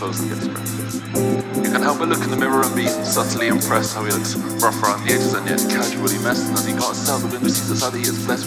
closely. You can help but look in the mirror and be subtly impressed how he looks rougher around the edges and yet casually messed, and he got himself the window seats that he is blessed.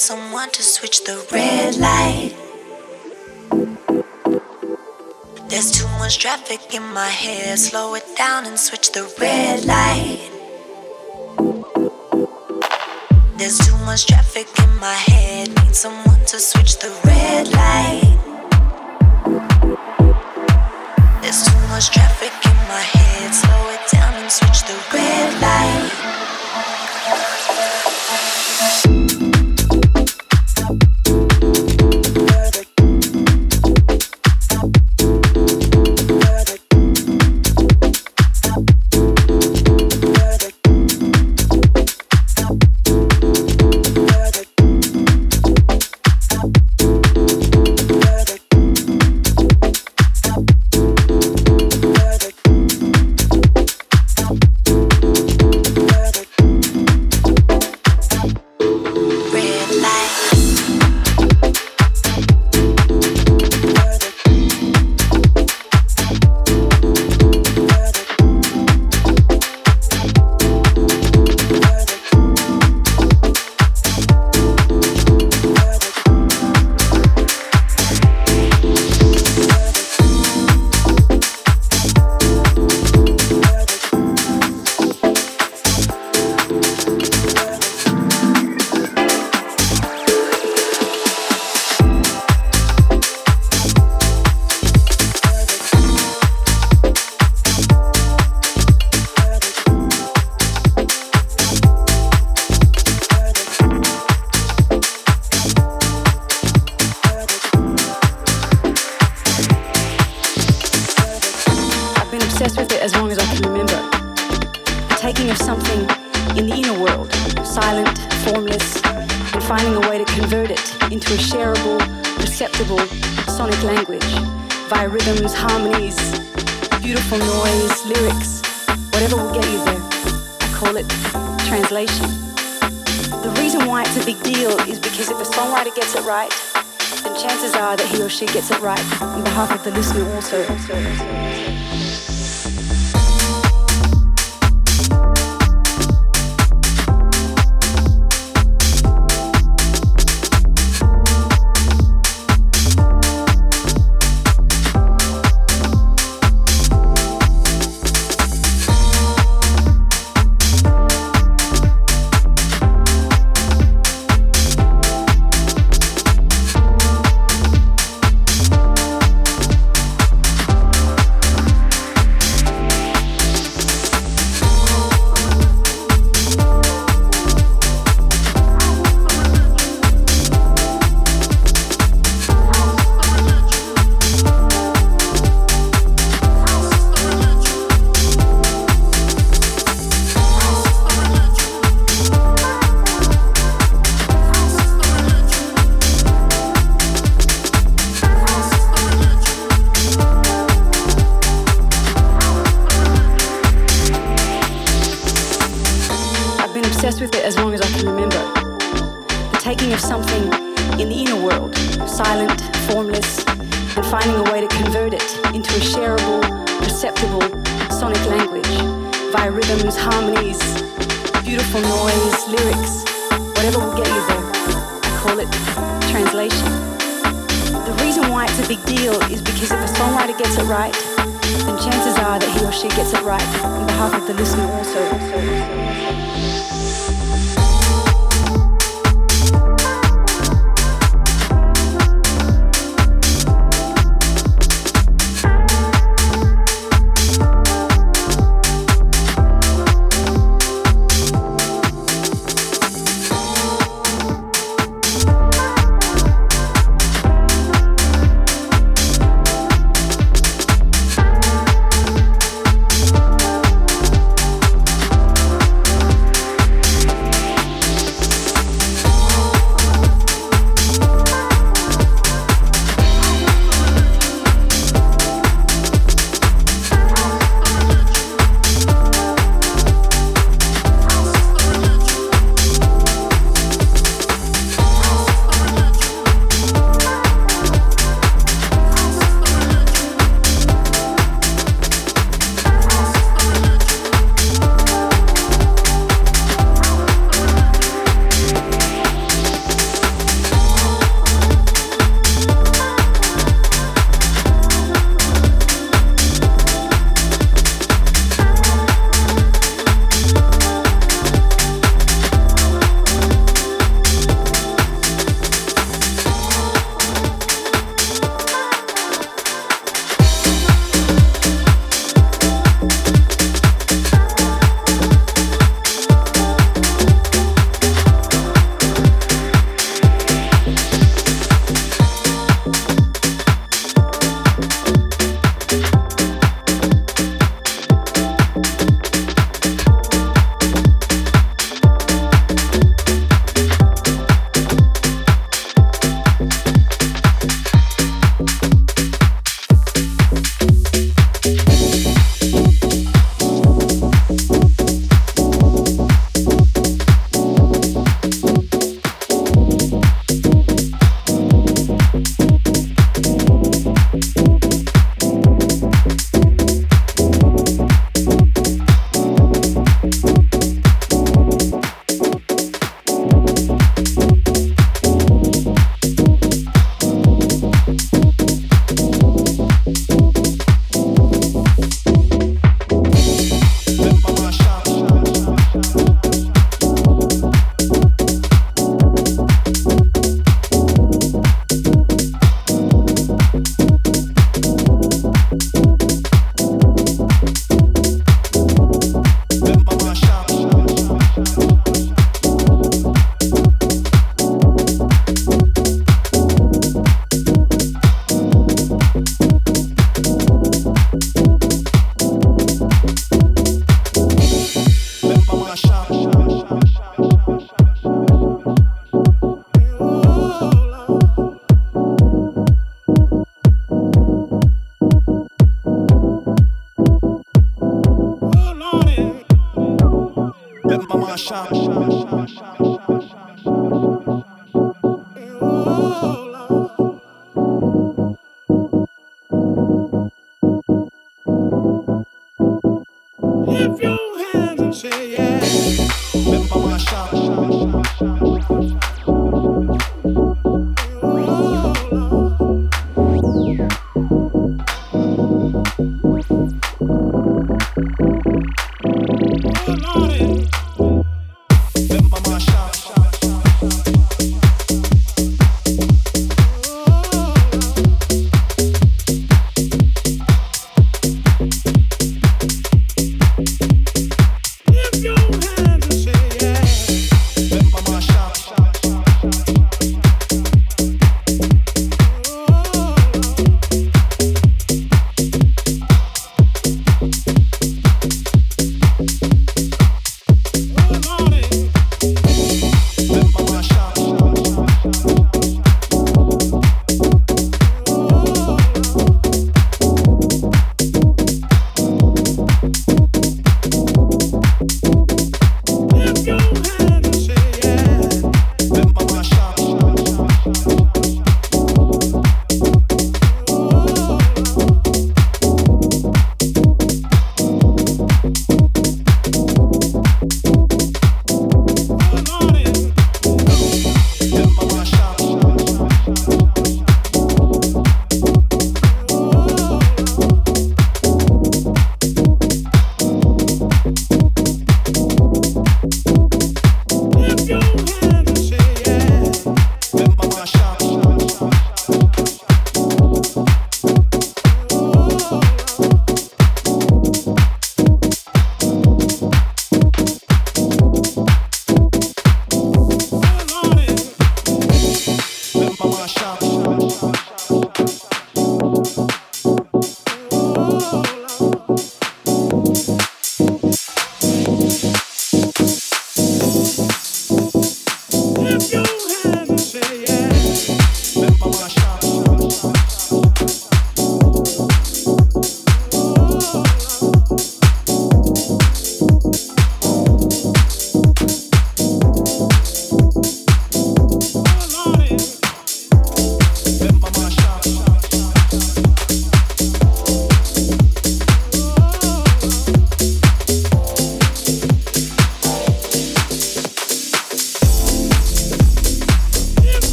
Someone to switch the red light. There's too much traffic in my head. Slow it down and switch the red light. There's too much traffic in my head. Need someone to switch the red light.